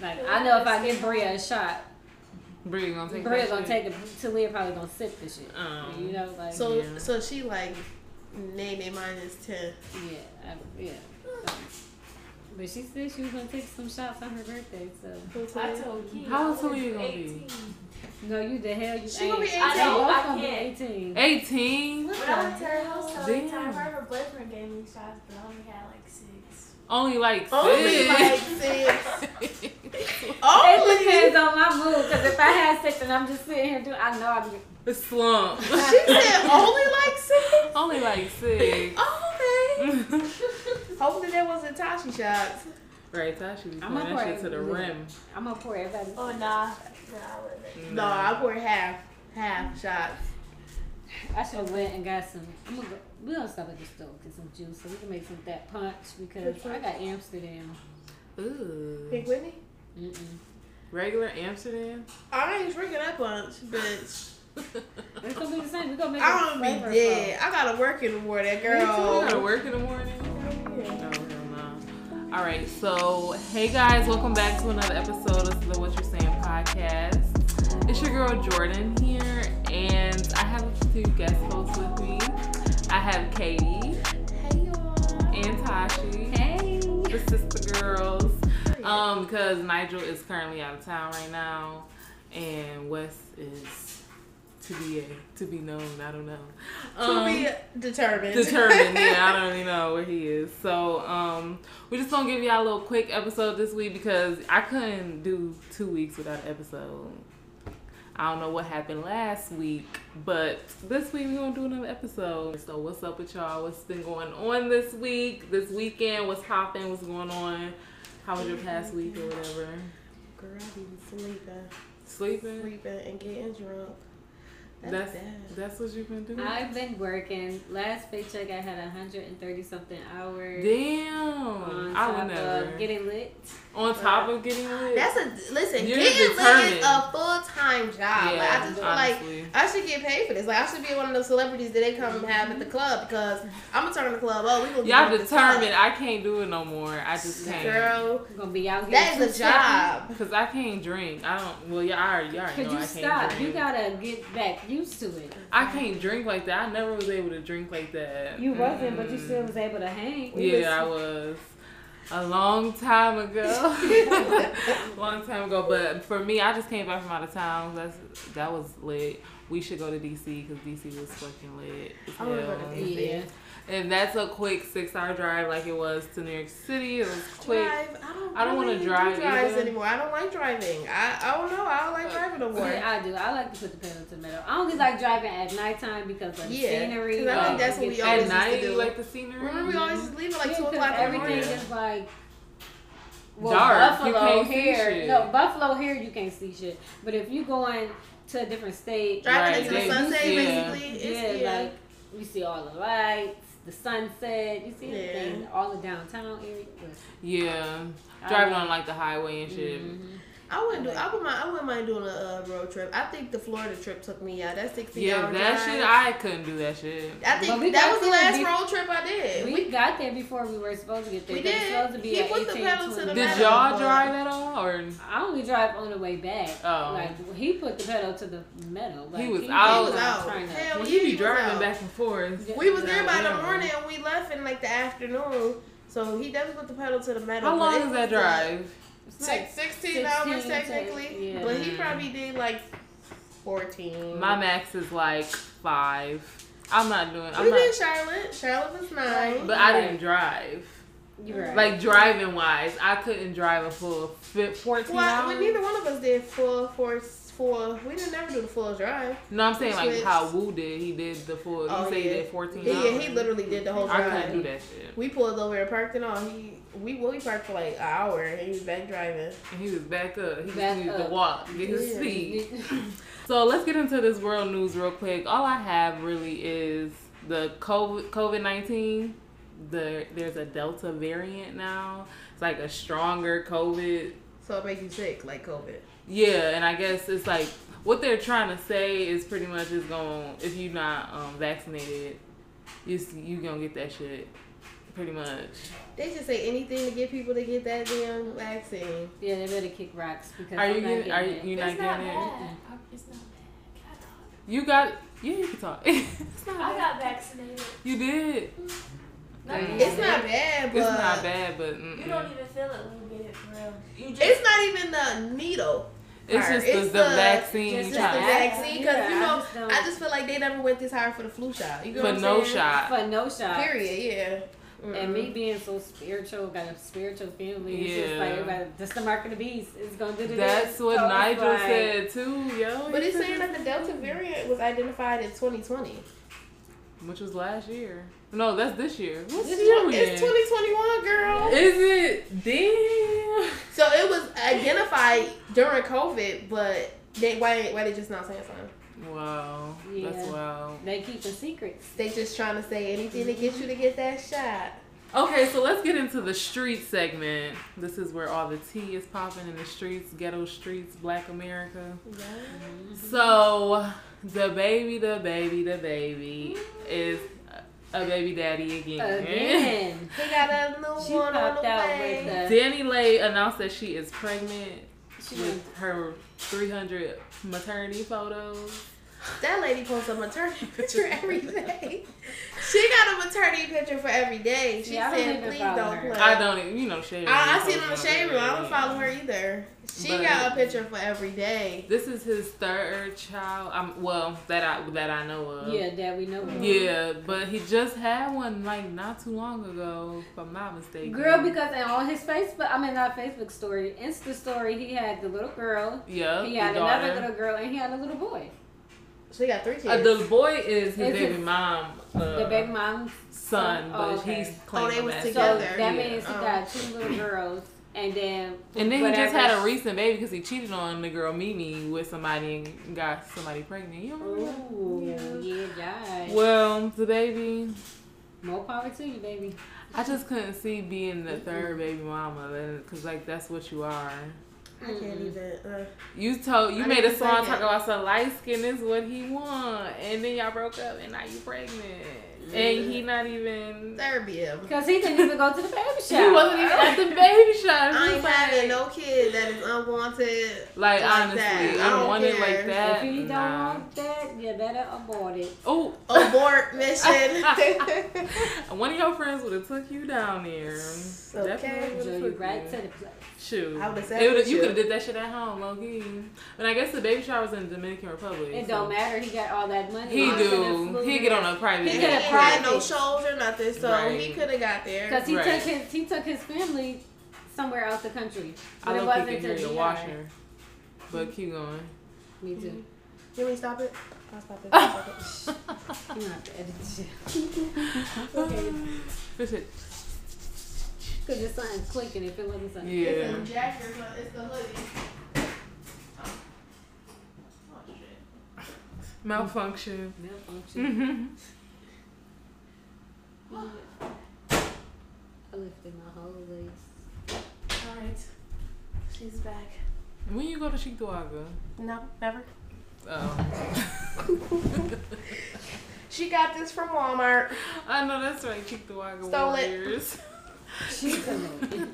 Like I know if I give Bria a shot, Bria gonna take Bria gonna shit? take it. Talia probably gonna sip the shit. Um, you know, like So Yeah. so she like Nene minus ten. yeah, I, yeah. But she said she was gonna take some shots on her birthday. So I told Key. How old was Talia gonna be? no, you the hell you She ain't. gonna be I know, Both I gonna be can't. eighteen. 18? When I went to her house the other Damn. time, her, her boyfriend gave me shots, but I only had like six. Only like Only six. like six. Oh, it depends on my mood, because if I had sex and I'm just sitting here doing, I know I'm. The slump. She said only like six. Only like six. Oh, okay. Hopefully that wasn't Tashi shots. right, Tasha be I'm pouring gonna that pour shit to the rim. I'm gonna pour everybody. Oh, nah. Nah, I wouldn't. No, I poured half, half shots. I should have went and got some. I'm gonna go. We gonna stop at the store get some juice so we can make some that punch because I got Amsterdam. Ooh. Pink Whitney. Mm-mm. Regular Amsterdam? I ain't drinking that bunch, bitch. It's gonna be the same. We gonna make. I a don't be flavor dead. I gotta work in the morning, girl. You gotta work in the morning? Yeah. Oh, no. All right, so hey guys, welcome back to another episode of the What You're Saying podcast. It's your girl Jordan here, and I have two guest hosts with me. I have Katie Hey y'all. and Tashi, Hey. the sister girls. Um, because Nigel is currently out of town right now, and Wes is to be a, to be known. I don't know. To Um, be determined. determined. Yeah, I don't even know where he is. So, um, we're just gonna give y'all a little quick episode this week because I couldn't do two weeks without an episode. I don't know what happened last week, but this week we're gonna do another episode. So, what's up with y'all? What's been going on this week, this weekend? What's popping? What's going on? How was your past week or whatever? Girl, I be sleeping, Sleeping? sleeping and getting drunk. That's, That's bad. that's what you've been doing. I've been working. Last paycheck, I had 130 something hours. Damn, On I top would never. of getting lit. On top of getting lit. That's a listen. You're getting lit is a full time job. like, I just feel like. I should get paid for this. Like I should be one of those celebrities that they come and have at the club because I'm gonna turn the club. Oh, we gonna Y'all determined. I can't do it no more. I just can't. girl. I'm gonna be out here. That is a job. Cause I can't drink. I don't. Well, yeah, I already, y'all already Could know you I can't stop? drink. You gotta get back used to it. I can't drink like that. I never was able to drink like that. You wasn't, but you Mm. still was able to hang. Yeah, I was. A long time ago. long time ago. But for me, I just came back from out of town. That's that was lit. We should go to DC because DC was fucking lit. as I wanna go to DC. Yeah. And that's a quick six hour drive like it was to New York City. It was quick. Drive. I don't. I don't wanna drive do drives either. anymore. I don't like driving. I I don't know. I don't like driving no more. Yeah, I do. I like to put the pedal to the metal. I only like driving at nighttime because of the scenery. Yeah, scenery. 'cause I think um, that's what it we gets- always At used to night, do. you like the scenery? Remember we always just leave at like Yeah, two 'cause o'clock in the everything is like well, Dark. You Buffalo can't see here. shit. No, Buffalo here you can't see shit. But if you going to a different state, Driving Right, into the sunset, yeah. basically. yeah, It's, yeah. like you see all the lights, the sunset, you see Yeah. everything, all the downtown area. Yeah. Driving on like the highway and shit. Mhm. I wouldn't do. I wouldn't mind. I wouldn't mind doing a uh, road trip. I think the Florida trip took me out. That's sixteen Yeah, that drive. shit, I couldn't do that shit. I think that was the last be- road trip I did. We, We, got there before we were supposed to get there. We 'cause It's did. supposed to be He at put the 18, pedal to the 20. Did metal, y'all but- drive at all? Or I only drive on the way back. Oh. Like he put the pedal to the metal. Like, He was he out. was out. Hell well, yeah, he be driving out. back and forth. We was there by the morning and we left in like the afternoon. So he does put the pedal to the metal. How long it is that was, like, drive? It's like Six, 16 hours 16 to- technically. yeah. But he probably did like 14. My max is like five. I'm not doing. I'm we not. did Charlotte. Charlotte was nine. But I didn't drive. You're right. Like driving wise, I couldn't drive a full fi- 14 well, hours. we, neither one of us did full for full. We didn't never do the full drive. No, I'm saying like how Wu did. He did the full. Oh, you say he did 14 Yeah, hours. yeah, he literally did the whole I couldn't do that shit. We pulled over and parked and all. He we well, we parked for like an hour and he was back driving. And he was back up. He just Back needed to walk, get his Yeah. speed. So let's get into this world news real quick. All I have really is the COVID COVID nineteen. The there's a Delta variant now. It's like a stronger COVID. So it makes you sick like COVID. Yeah, and I guess it's like what they're trying to say is pretty much is going if you're not um, vaccinated, you you gonna get that shit pretty much. They just say anything to get people to get that damn vaccine. Yeah, they better kick rocks because Are you I'm not getting? Are getting you it. you not it's not getting it? bad. It's not bad. Can I talk? You got. Yeah, you can talk. it's not I bad. got vaccinated. You did. Not Yeah. It's not bad, but It's not bad, but mm-mm. You don't even feel it when you get it for real. You just It's not even the needle. It's just the, It's the, the- vaccine. just you Just the vaccine, because Yeah, you I know, just I just feel like they never went this hard for the flu shot. You know for what I'm no saying? shot. for no shot. Period. Yeah. And me mm-hmm. being so spiritual, got a spiritual family. It's just like everybody, that's the mark of the beast. It's gonna do the That's what Nigel said too, yo. But it's saying that the Delta variant was identified in 2020. which was last year. No, that's this year. What's This year it's 2021, girl. Is it? Damn. So it was identified during COVID, but they why why they just not saying something? Wow. That's Yeah. wow. They keeping secrets. They just trying to say anything to get you to get that shot. Okay, so let's get into the street segment. This is where all the tea is popping in the streets, ghetto streets, black America. So, DaBaby, the baby, DaBaby is a baby daddy again. Again. He got a new She one on the way. with. DaniLeigh announced that she is pregnant She with her 300 maternity photos. That lady posts a maternity picture every day. She got a maternity picture for every day. She Yeah, I don't said, "Please don't her. play." I don't even, you know, Shay. I, I see it on the shade room. I don't follow her either. She But- got a picture for every day. This is his third child. Um, well, that I that I know of. Yeah, that we know. of. Yeah, but he just had one like not too long ago, if I'm not mistaken. Girl, because in on his Facebook, I mean not Facebook story, Insta story, he had the little girl, yeah, he had another daughter. little girl, and he had a little boy. She got three kids. Uh, the boy is his Is baby it- mom. Uh, the baby mom's son, but Oh, okay. he's Oh, claiming they was that. So together. that Yeah. means he Oh. got two little girls, and then And then he just had a recent baby because he cheated on the girl Mimi with somebody and got somebody pregnant. You remember? Ooh, yeah, yeah. Well, the baby, More power to you, baby. I just couldn't see being the third baby mama because like that's what you are. I can't even. Uh, You told you I made a song talk about some light skin is what he want, and then y'all broke up and now you pregnant, and he not even. Serbia. Because he didn't even go to the baby shop. He wasn't even at the baby shop. I He ain't was having no kid that is unwanted. like, like honestly, that. I I don't don't want it care. like that. If you don't nah. want that, you better abort it. Oh, Abort mission. one of your friends would have took you down there. okay. Definitely would've you took right you. to the place. Shoot. I would've sat It would've- with you you. could have did that shit at home, low key. But I guess the baby shower was in the Dominican Republic. It so- don't matter. He got all that money. He He do. He get on a private He He could jet. Have no private. shows or nothing, so Right. he could have got there. Because he Right. took his he took his family somewhere out the country. But I it low wasn't key can to hear your washer. But keep going. Me too. Can we stop it? I'll stop it. I'll stop it. You don't have to edit shit. okay. This shit. Because it's something clicking. If it feels like something. Yeah. It's the jacket, but it's the hoodie. Oh, shit. Malfunction. Malfunction. Mm-hmm. I lifted my whole legs. Alright. She's back. When you go to Cheektowaga? No, never. Oh. She got this from Walmart. I know that's right, Cheektowaga Stole it. Warriors. She's a little-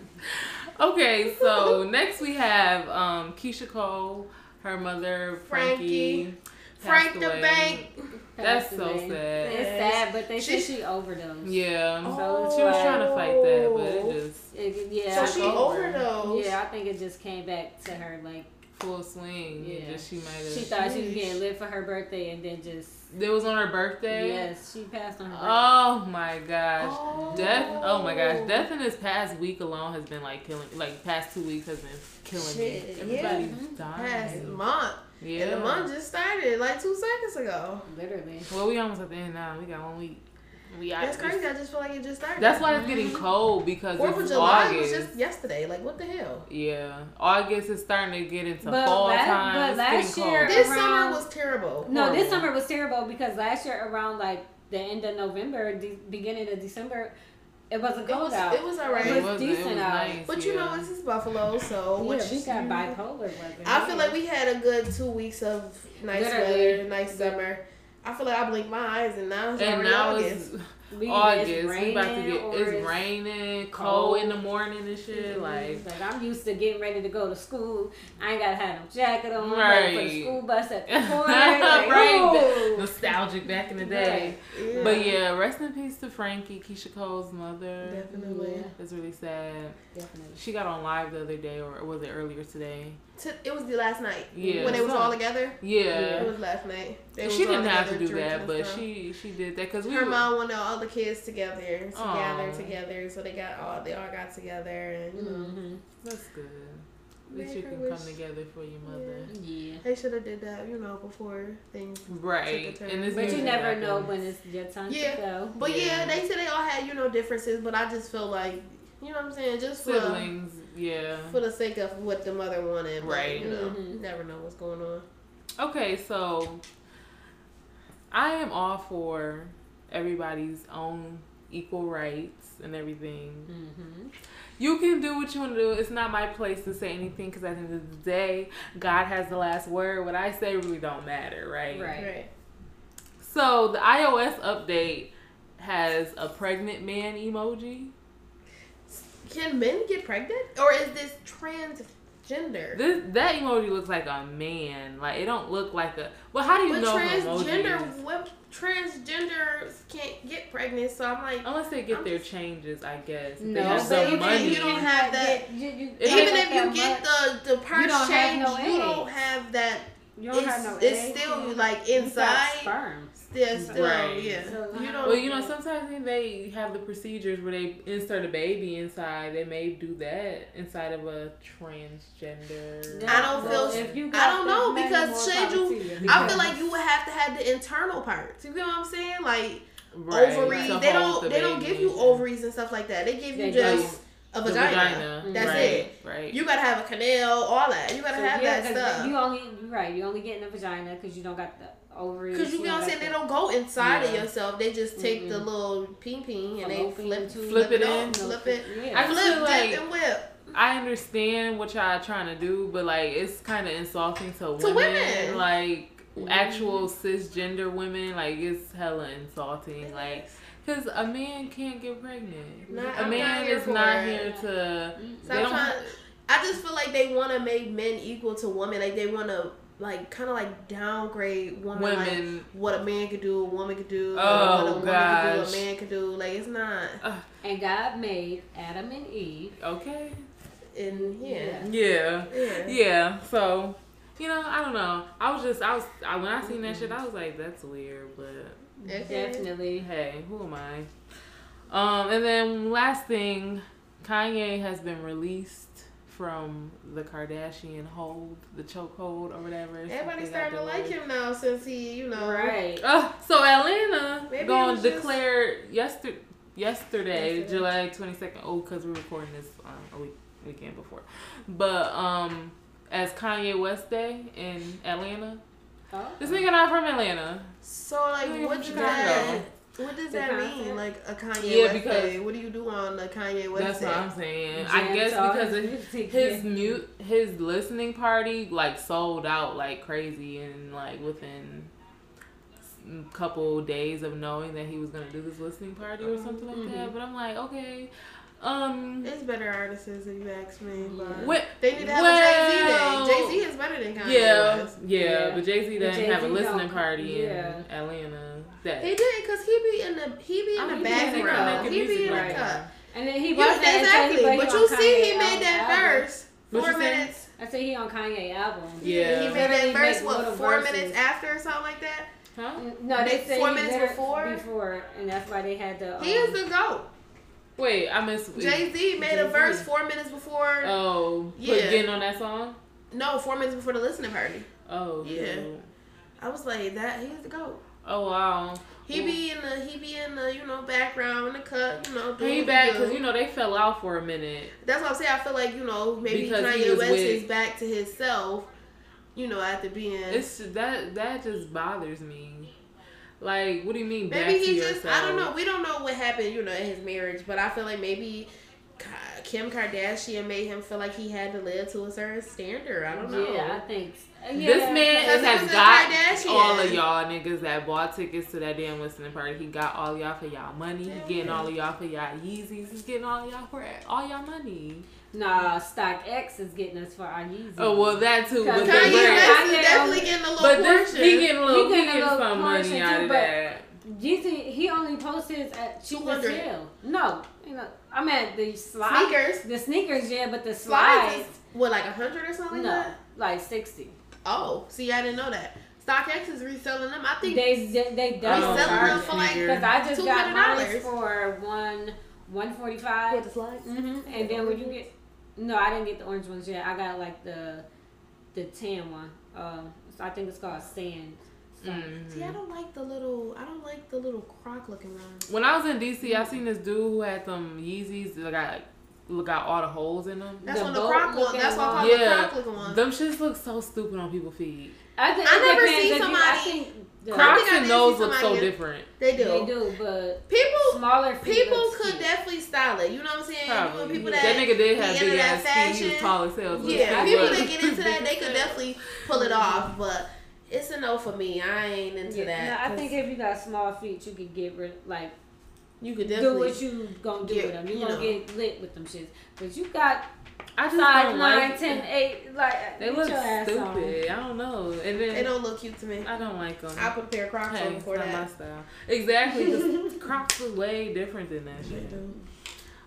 Okay, so next we have um, Keyshia Cole, her mother Frankie. Frankie. passed Frank the. Bank. That's so away. sad. It's sad, but they She- said she overdosed. Yeah. Oh. So it's she was trying to fight that, but it just It, yeah, So I she think- overdosed. Yeah, I think it just came back to her like full swing. Yeah. Yeah. Just she might have. she thought she was getting lit for her birthday, and then just It was on her birthday. yes, she passed on her birthday. Oh my gosh. Oh. Death oh my gosh. Oh. Death in this past week alone has been like killing like past two weeks has been killing Shit, me. yeah. Everybody's Past dying. month. Yeah. And the month just started like two seconds ago. Literally. well we almost at the end now. We got one week. We out That's this- crazy. I just feel like it just started. That's why it's getting cold because Fourth of it's July August. was just yesterday. Like what the hell? yeah, August is starting to get into But fall last- time. but it's last getting year- cold. This Around- summer was terrible. No, this summer was terrible because last year around like the end of November, de- beginning of December, it wasn't It cold was, out. it was alright. It was wasn't- decent out. nice, But you yeah. know, this is Buffalo, so yeah, what we you- got bipolar weather. I feel like we had a good two weeks of nice Literally. weather, nice summer. I feel like I blinked my eyes and now it's and already now August. it's We- August. it's we about to raining get it's, it's raining, cold, cold. in the morning and shit. Mm-hmm. Like Like I'm used to getting ready to go to school. I ain't gotta have no jacket on. Right. Right. For the school bus at the point. Like, right, ooh. nostalgic back in the day. Right. Yeah. But yeah, rest in peace to Frankie, Keyshia Cole's mother. Definitely. It's really sad. Definitely. She got on live the other day, or was it earlier today? T- it was the last night. Yeah. When they was So- all together. Yeah. It was last night. They She didn't have to do drinking that, but stuff. she she did that because we her were- mom wanted all the kids together to Aw. gather together, so they got all they all got together, and you know Mm-hmm. That's good. At least you can wish- come together for your mother. Yeah. they should have did that, you know, before things. Right. Took a turn. And But you usually never know when it's your time Yeah. to go. But yeah. Yeah. they said they all had you know differences, but I just feel like you know what I'm saying, just for siblings. Yeah. for the sake of what the mother wanted, but, Right. You know, Mhm. never know what's going on. Okay, so I am all for everybody's own equal rights and everything. Mm-hmm. You can do what you want to do. It's not my place to say anything because at the end of the day, God has the last word. What I say really don't matter, right? Right. Right. So the iOS update has a pregnant man emoji. Can men get pregnant, or is this transgender? This that emoji looks like a man. Like it don't look like a. Well, how do you but know if emoji transgender, is- wo- transgenders can't get pregnant, so I'm like, Unless they get I'm their just- changes, I guess. No, they have but the you money. you don't have that- You, you, you even if you get much- the the purse don't change, no you don't have that. you don't It's, have no it's eggs, still you- like you got inside. sperm. Still, still, Right. yeah. So, you don't. Well, you know, sometimes they have the procedures where they insert a baby inside. They may do that inside of a transgender. I don't Well, feel- if you I don't know because more you- I feel like you would have to have the internal parts. You know what I'm saying? Like Right, ovaries. They don't. the They don't give you ovaries and stuff like that. They give you They just a the vagina. That's right, it. Right. You gotta have a canal, all that. You gotta So, have yeah, that 'cause stuff. You only you right. You only getting a vagina because you don't got the ovaries. Cause you know don't what I'm saying, they don't go inside of yourself. They just take the Mm-mm. little ping ping and they Fallopian flip, tube. Flip it on, in. flip it, Yeah. I flip, feel dip, like- and whip. I understand what y'all are trying to do, but like it's kind of insulting to, To women. women. Like Mhm. actual cisgender women, like it's hella insulting. Like, cause a man can't get pregnant. Not- a I'm man not here is for not it. here to. Mm. They don't. Trying. I just feel like they want to make men equal to women. Like they want to like kind of like downgrade women. Like, what a man could do, a woman could do. Oh, what a woman could do, a man could do. Like it's not. And God made Adam and Eve. Okay. And yeah, Yeah. yeah. Yeah. So, you know, I don't know. I was just, I was, I, when I seen that shit, I was like, that's weird, but Okay. Definitely. hey, who am I? Um, and then last thing, Kanye has been released from the Kardashian hold, the chokehold or whatever. Everybody's They got starting to like him now since he, you know, Right. Uh, so Atlanta Maybe going was to just- declare yesterday, yesterday, Yesterday. July twenty second. Oh, because we're recording this um, a week weekend before, but um, as Kanye West Day in Atlanta. Oh. This nigga not from Atlanta. So like, Yeah, what from does that? What does The that concert? mean? Like a Kanye Yeah, West because- day? What do you do on the Kanye West That's day? what I'm saying. I guess because his of music, his yeah. mute his listening party like sold out like crazy and like within a couple days of knowing that he was gonna do this listening party or something like that. Mhm. But I'm like, okay, um, It's better artists if you ask me. But what? they need to have Well- a Jay Z day. Jay Z is better than Kanye Yeah, West. yeah, Yeah. but Jay Z But didn't have a listening party yeah. in Atlanta. That He did because he be in the he be in I the mean, he be background. making He be in the right cut. now. And then he You, was there exactly, but, but you on see, he made that album. verse What four minutes. I said he on Kanye album. Yeah. he made Literally that verse what four verses. minutes after or something like that. huh? No, they Big- said four he minutes before? Before, and that's why they had the. Um, He is the goat. Wait, I missed. Jay Z made a Jay-Z. verse four minutes before. Oh, Yeah. put getting on that song. no, four minutes before the listening party. Oh, Yeah. cool. I was like, that he's the goat. Oh wow. He be in the he be in the you know background in the cut you know. doing He back because you know they fell out for a minute. That's what I'm saying. I feel like you know maybe Because he Kanye was West with- is back to himself. You know after being It's that that just bothers me. Like, what do you mean? back maybe to he just I don't know. We don't know what happened you know in his marriage, but I feel like maybe Kim Kardashian made him feel like he had to live to a certain standard. I don't know. Yeah, I think. S- uh, This man is, has a got Kardashian. all of y'all niggas that bought tickets to that damn listening party. He got all y'all for y'all money. He getting all of y'all for y'all Yeezys. He's getting all of y'all for all y'all money. Nah, StockX is getting us for our Yeezys. Oh well, that too. But, Kanye the Kanye bread- West is definitely getting a little but this, portion. he getting a little, He he getting a getting little some money portion out too, of that. Yeezy, he only posts his at cheap as hell. No, you know, I meant the slide. Sneakers. The sneakers, yeah, but the Slides slides, is what like a hundred or something no, like that. like sixty. Oh, see, I didn't know that. StockX is reselling them. I think They they, they Oh, double selling them for like because I just got mine $200. for one one forty five. the slides. Mm-hmm. And then when you get, no, I didn't get the orange ones yet. I got like the the tan one. Um, so I think it's called sand. So, Mhm. See, I don't like the little. I don't like the little croc looking ones. When I was in DC, I seen this dude who had some Yeezys that got look got all the holes in them. That's The one the boat croc ones. That's why I call one. the Yeah, croc looking ones. them shits look so stupid on people's feet. I, think I never depends seen if you- somebody- I think the, I Crocs think and did those look so different. They do. they do, but People, smaller feet people could cute. definitely style it. You know what I'm saying? You know, Probably. people that, that, nigga did have big into that ass feet. He was fashion. tall as hell. so Yeah, people that get into that, they could definitely pull it off. But it's a no for me. I ain't into Yeah, that. no, I 'cause think if you got small feet, you could get rid like you could definitely do what you gonna do get, with them. You, you gonna know. get lit with them shits. But you got I just size don't nine, like ten, eight, like They look your on. stupid. I don't know. And They don't look cute to me. I don't like them. I put a pair of Crocs Hey, on it's before not my that. style. Exactly. 'cause Crocs are way different than that shit.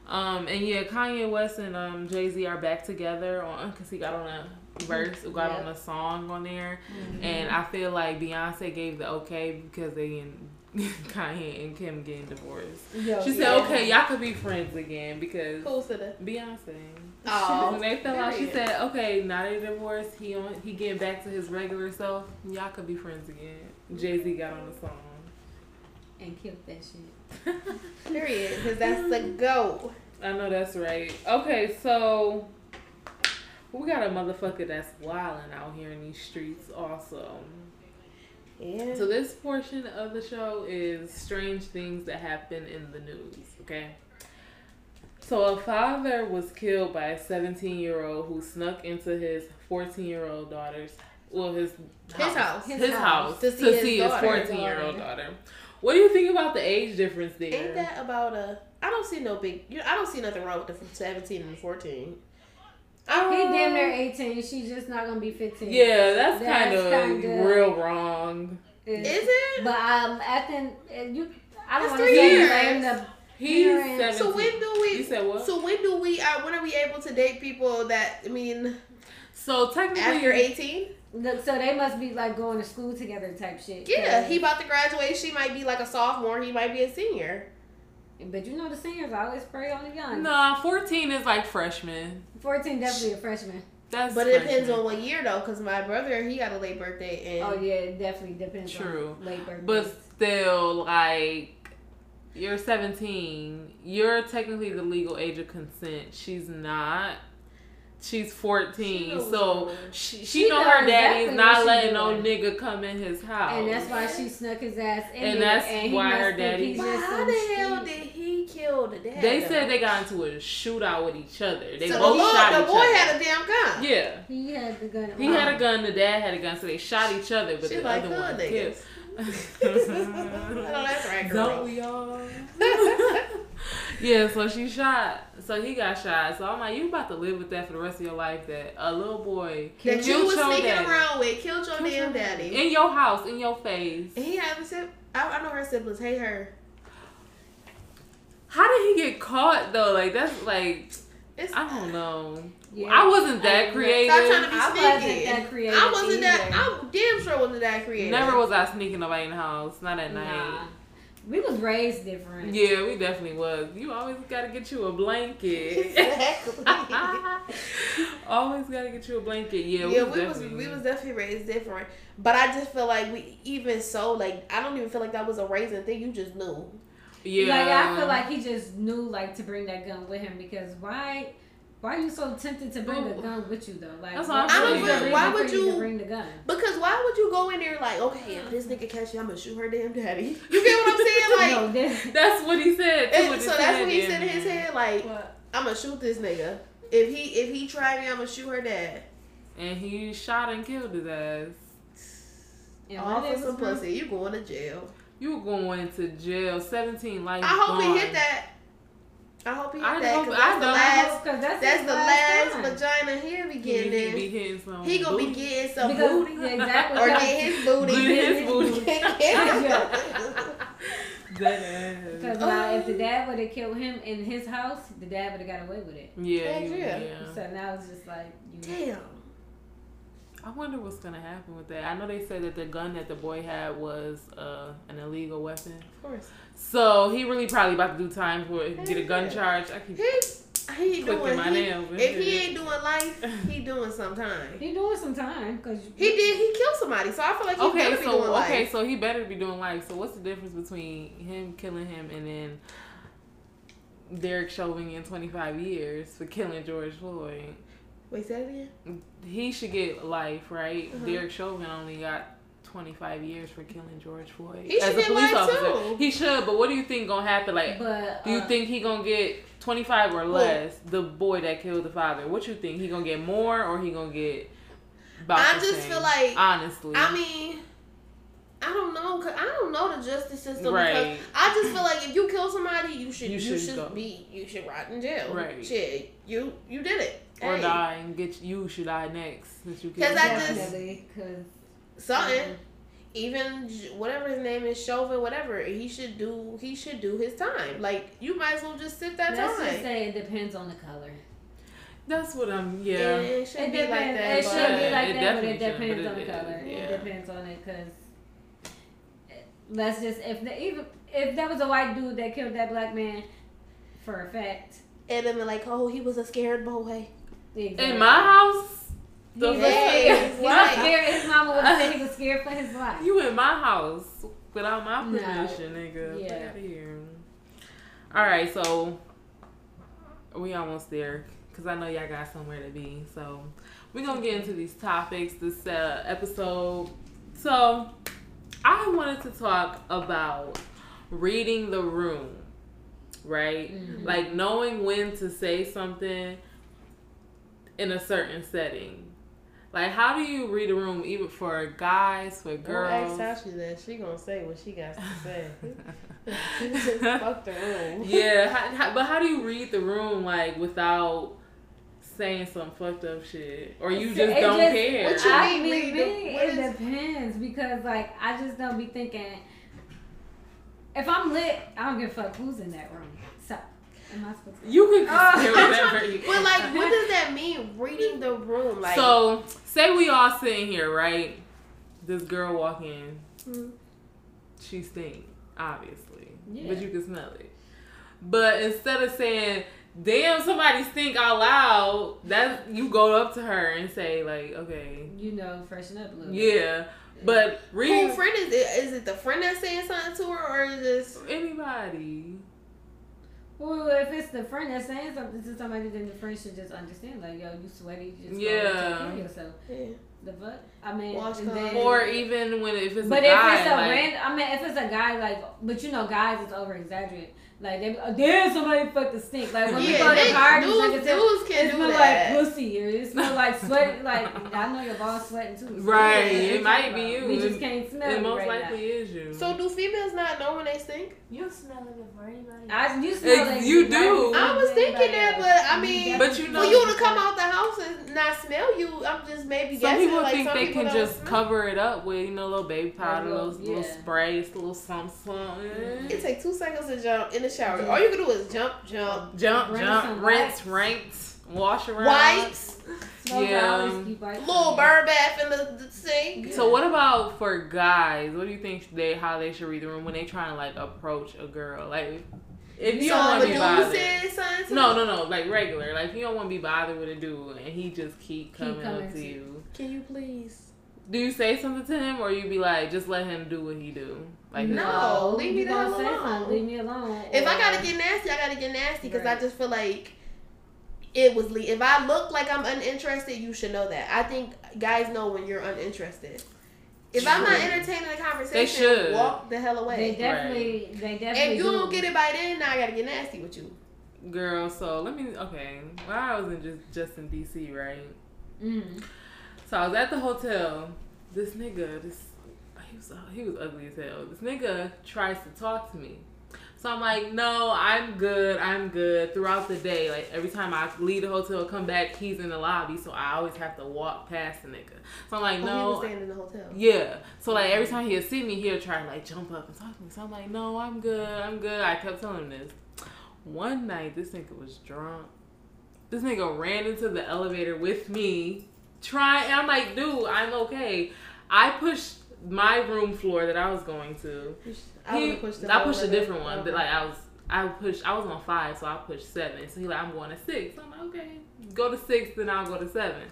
Um, and yeah, Kanye West and um Jay Z are back together on because he got on a verse, got on a song on there, and I feel like Beyonce gave the okay because they and Kanye and Kim getting divorced. Yo, She said, yeah. "Okay, y'all could be friends again because Who said that? Beyonce." Oh, when they fell out, she period. said, "Okay, now they divorced. He on he getting back to his regular self. Y'all could be friends again." Jay Z got on the song. and killed that shit. Period. Because that's the go. I know that's right. Okay, so we got a motherfucker that's wilding out here in these streets also. Yeah. So this portion of the show is strange things that happen in the news, okay? So a father was killed by a 17-year-old who snuck into his 14-year-old daughter's well his His house. his, His house, house. to To see, see his his 14-year-old daughter. What do you think about the age difference there? Ain't that about a? I don't see no big. You, know, I don't see nothing wrong with the seventeen and fourteen. He damn near eighteen. She's just not gonna be fifteen. Yeah, that's, That's kind of real wrong. Is- Is it? But um, at the uh, you, I don't That's want to three say years. blame the He's Parents. 17. So when do we? You said what? So when do we? Uh, when are we able to date people that? I mean, So technically, after eighteen? Look, so they must be like going to school together type shit. Yeah, he about to graduate. She might be like a sophomore. He might be a senior. But you know the seniors always spray on the young. Nah, 14 is like freshman. Fourteen definitely a freshman. That's But it depends on what year though, because my brother he got a late birthday and Oh yeah, it definitely depends. True. On late birthday. But still, like, you're 17. You're technically the legal age of consent. She's not. She's 14. She so she, she, She know knows her daddy exactly is not what she letting no nigga come in his house. and that's why she snuck his ass in And there, that's and he why must her think daddy- he's But just how some the hell did he kill the dad? They though? said they got into a shootout with each other. They so the, both boy, shot the each boy other. had a damn gun. yeah. He had the gun. He had a gun, the dad had a gun, so they shot each other, but She's the like other one hood killed. niggas. I know that's right, girl. Don't we all? yeah, so she shot. So he got shot. So I'm like, you about to live with that for the rest of your life? That a little boy that you killed was your sneaking daddy. around with killed your Killed damn your daddy. in your house, in your face. And he had a sib- I, I know her siblings hate her. How did he get caught though? Like that's like It's, I don't know. Yeah. I wasn't that know. creative. Stop trying to be I wasn't that creative I wasn't that. I'm damn sure wasn't that creative. Never was I sneaking nobody in the house. Not at night. Nah. We was raised different. Yeah, we definitely was. You always gotta get you a blanket. Exactly. always gotta get you a blanket. Yeah, yeah, we, we was we was definitely raised different. But I just feel like we even so like I don't even feel like that was a raising thing. You just knew. Yeah. Like I feel like he just knew like to bring that gun with him because why why are you so tempted to bring a gun with you though? Like That's what I'm what saying. is the But why would you you- bring the gun? Because why would you go in there like, okay, if this nigga catch you, I'm gonna shoot her damn daddy. You get what I'm saying? Like, no, this, That's what he said. Too, so that's what he said in his there. head. Like, What? I'm gonna shoot this nigga. If he if he try me, I'm gonna shoot her dad. And he shot and killed his ass. And All for some pussy. You going to jail. You going to jail? Seventeen life. I hope gone. he hit that. I hope he hit that. hope- 'cause I that's the last. Cause that's, That's the last last vagina he'll be He, getting he in. be hitting some. He gonna be getting some Because- booty. yeah, exactly. Or get his booty. Get his booty. Yeah. Because now, if the dad would have killed him in his house, the dad would have got away with it. Yeah, yeah. yeah. So now it's just like, you Damn. I wonder what's gonna happen with that. I know they said that the gun that the boy had was uh, an illegal weapon, Of course. so he really probably about to do time for it. Get a gun charge. I keep He he clicking doing my he, nails. If he ain't doing life, he doing some time. He doing some time because He did. He killed somebody, so I feel like he Okay, better be so doing okay, life. so he better be doing life. So what's the difference between him killing him and then Derek Chauvin in 25 years for killing George Floyd? Wait, say that again. He should get life, right? Uh-huh. Derek Chauvin only got 25 years for killing George Floyd He should get life, too. He should, but what do you think gonna happen? Like, But do you uh, think he gonna get 25 or Who? less? The boy that killed the father. What you think? He gonna get more or he gonna get? About I the just same? feel like honestly. I mean, I don't know. 'cause I don't know the justice system Right. because I just feel like if you kill somebody, you should You you, should should, be you should rot in jail. Right. Shit, you you did it. Or Hey, die and get you should die next since you 'Cause killed. I him. just- definitely because Something. Even whatever his name is, Chauvin, whatever he should do, he should do his time. Like you might as well just sit that let's time. just say it depends on the color. That's what I'm. Yeah, Yeah. it should It be like that. it but- should be like it that, but it depends but on the it- color. yeah. It depends on it because eh, let's just if the, even if there was a white dude that killed that black man for a fact. and then they're like, oh, he was a scared boy. Exactly. In my house, he the was Hey, scared. He was scared. His mama would say he was scared for his life. you in my house without my No. permission, nigga. Yeah. Get out of here. All right, so we almost there because I know y'all got somewhere to be. So we're gonna get into these topics this uh, episode. So I wanted to talk about reading the room, right? Mhm. Like knowing when to say something in a certain setting. Like, how do you read a room, even for guys, for girls? Don't ask Tasha that. She gonna say what she got to say. Fuck the room. yeah, how, how, but how do you read the room like without saying some fucked up shit, or you It just don't just- care? What you I mean, mean, read the- what it is- depends because like I just don't be thinking. If I'm lit, I don't give a fuck who's in that room. So, am I supposed to? You can Uh, say whatever you. But like, what does that mean? Reading the room, like. so say we all sitting here, right? This girl walk in, Hmm. she stink, obviously, Yeah. but you can smell it. But instead of saying, "Damn, somebody stink out loud," that you go up to her and say, like, "Okay, You know, freshen up a little. bit. yeah." But Who reading friend is it? Is it the friend that's saying something to her, or is this? anybody, Well, if it's the friend that's saying something to somebody, then the friend should just understand. Like, yo, you sweaty, you just Yeah. yeah. take care of yourself. Yeah. The fuck? I mean, Wash and then, or even when if it's but a if guy, it's a like, random, I mean, if it's a guy, like, but you know, guys it's over exaggerated. Like, they be, oh, damn, somebody fucking stink. Like, when we Yeah, go they- to parties, dudes- like, it's, dudes can it do smell that. like pussy, or it smell like sweat. Like, I know your balls sweating too. So Right, what it might be you. We just It- can't smell it it most right likely now. is you. So do females not know when they stink? You smell it before anybody. I, you smell Ex- like you do. I was thinking that, but I mean, But you know- For you to come out the house and not smell you, I'm just maybe Some guessing. people like, think some they people can don't just smell. cover it up with you know a little baby powder, little- little, little yeah. spray, a little something, something. It takes two seconds to jump in the shower. All you can do is jump, jump, Jump, Rinse jump, and rinse, wax. rinse, wash around. wipes, Smoke Yeah. always little bird bath in the, the sink. So what about for guys? What do you think they how they should read the room when they trying to like approach a girl? Like if you so don't want to be bothered. said something to No, no, no, like regular. Like you don't want to be bothered with a dude and he just keep Keep coming, coming up to to- you. Can you please? Do you say something to him or you be like just let him do what he do? Like No. leave me the hell alone. Leave me alone. If I gotta get nasty, I gotta get nasty because I just feel like it was. Le- if I look like I'm uninterested, you should know that. I think guys know when you're uninterested. If I'm not entertaining the conversation, they should. walk the hell away. they away. definitely, they definitely. If you do. don't get it by then, now I gotta get nasty with you. Girl, so let me okay. Well, I was in just just in DC, right? Mm. So I was at the hotel. This nigga, this he was uh, he was ugly as hell. This nigga tries to talk to me. So I'm like, no, I'm good, I'm good. Throughout the day, like every time I leave the hotel, come back, he's in the lobby, so I always have to walk past the nigga. So I'm like, Oh, he no, was staying in the hotel. yeah. So like every time he'll see me, he'll try to like jump up and talk to me. So I'm like, no, I'm good, I'm good. I kept telling him this. One night, this nigga was drunk. This nigga ran into the elevator with me, trying. And I'm like, dude, I'm okay. I pushed my room floor that I was going to. I He- would've pushed I pushed a different one. That like I was, I pushed. I was on five, so I pushed seven. So he like, I'm going to six. So I'm like, okay, go to six, then I'll go to seven.